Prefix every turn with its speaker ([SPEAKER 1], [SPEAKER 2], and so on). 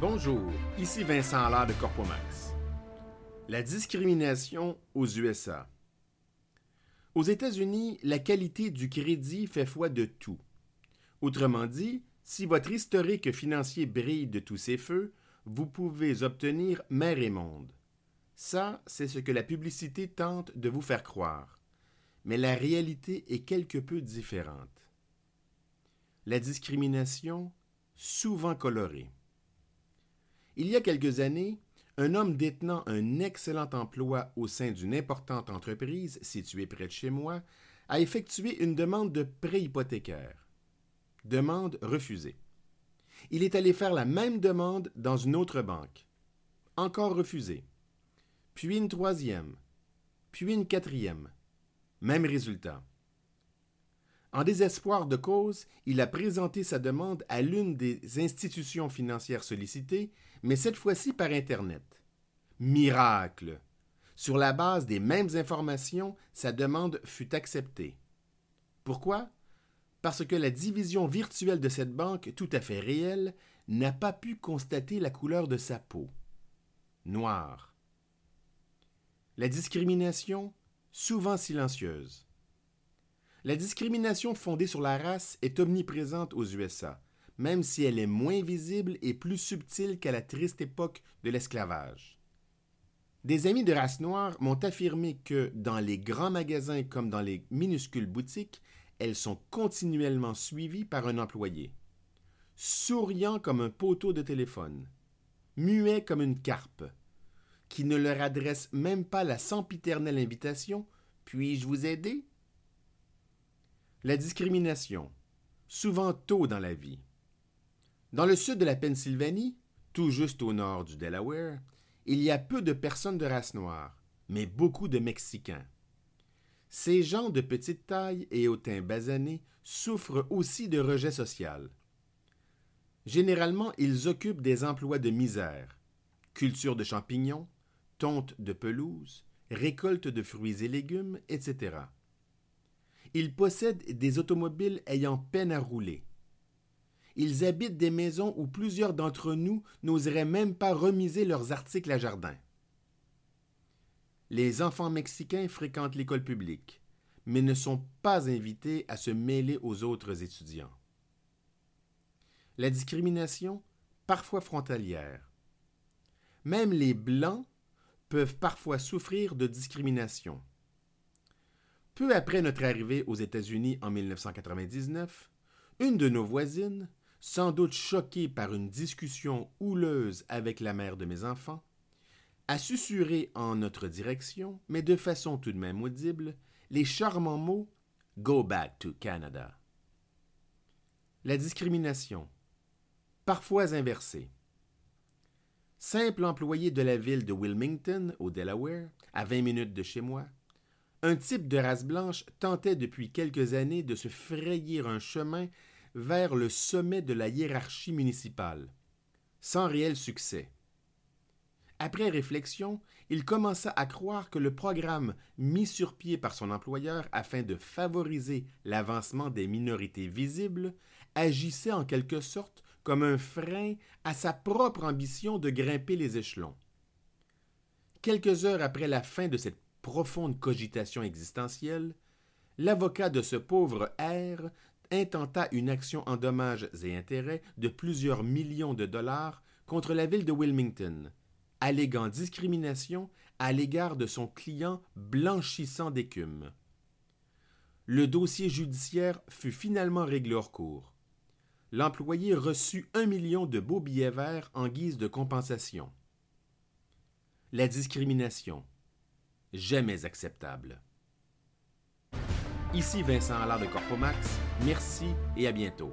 [SPEAKER 1] Bonjour, ici Vincent Allard de Corpomax. La discrimination aux USA. Aux États-Unis, la qualité du crédit fait foi de tout. Autrement dit, si votre historique financier brille de tous ses feux, vous pouvez obtenir mer et monde. Ça, c'est ce que la publicité tente de vous faire croire. Mais la réalité est quelque peu différente. La discrimination, souvent colorée. Il y a quelques années, un homme détenant un excellent emploi au sein d'une importante entreprise située près de chez moi a effectué une demande de prêt hypothécaire. Demande refusée. Il est allé faire la même demande dans une autre banque. Encore refusée. Puis une troisième. Puis une quatrième. Même résultat. En désespoir de cause, il a présenté sa demande à l'une des institutions financières sollicitées, mais cette fois-ci par Internet. Miracle! Sur la base des mêmes informations, sa demande fut acceptée. Pourquoi? Parce que la division virtuelle de cette banque, tout à fait réelle, n'a pas pu constater la couleur de sa peau. Noir. La discrimination, souvent silencieuse. La discrimination fondée sur la race est omniprésente aux USA, même si elle est moins visible et plus subtile qu'à la triste époque de l'esclavage. Des amis de race noire m'ont affirmé que, dans les grands magasins comme dans les minuscules boutiques, elles sont continuellement suivies par un employé. Souriant comme un poteau de téléphone, muet comme une carpe, qui ne leur adresse même pas la sempiternelle invitation Puis-je vous aider? La discrimination, souvent tôt dans la vie. Dans le sud de la Pennsylvanie, tout juste au nord du Delaware, il y a peu de personnes de race noire, mais beaucoup de Mexicains. Ces gens de petite taille et au teint basané souffrent aussi de rejet social. Généralement, ils occupent des emplois de misère culture de champignons, tonte de pelouse, récolte de fruits et légumes, etc. Ils possèdent des automobiles ayant peine à rouler. Ils habitent des maisons où plusieurs d'entre nous n'oseraient même pas remiser leurs articles à jardin. Les enfants mexicains fréquentent l'école publique, mais ne sont pas invités à se mêler aux autres étudiants. La discrimination, parfois frontalière. Même les Blancs peuvent parfois souffrir de discrimination. Peu après notre arrivée aux États-Unis en 1999, une de nos voisines, sans doute choquée par une discussion houleuse avec la mère de mes enfants, a susurré en notre direction, mais de façon tout de même audible, les charmants mots Go back to Canada. La discrimination, parfois inversée. Simple employé de la ville de Wilmington, au Delaware, à 20 minutes de chez moi, un type de race blanche tentait depuis quelques années de se frayer un chemin vers le sommet de la hiérarchie municipale, sans réel succès. Après réflexion, il commença à croire que le programme mis sur pied par son employeur afin de favoriser l'avancement des minorités visibles agissait en quelque sorte comme un frein à sa propre ambition de grimper les échelons. Quelques heures après la fin de cette profonde cogitation existentielle, l'avocat de ce pauvre R intenta une action en dommages et intérêts de plusieurs millions de dollars contre la ville de Wilmington, alléguant discrimination à l'égard de son client blanchissant d'écume. Le dossier judiciaire fut finalement réglé hors cours. L'employé reçut un million de beaux billets verts en guise de compensation. La discrimination, jamais acceptable. Ici Vincent Allard de Corpomax, merci et à bientôt.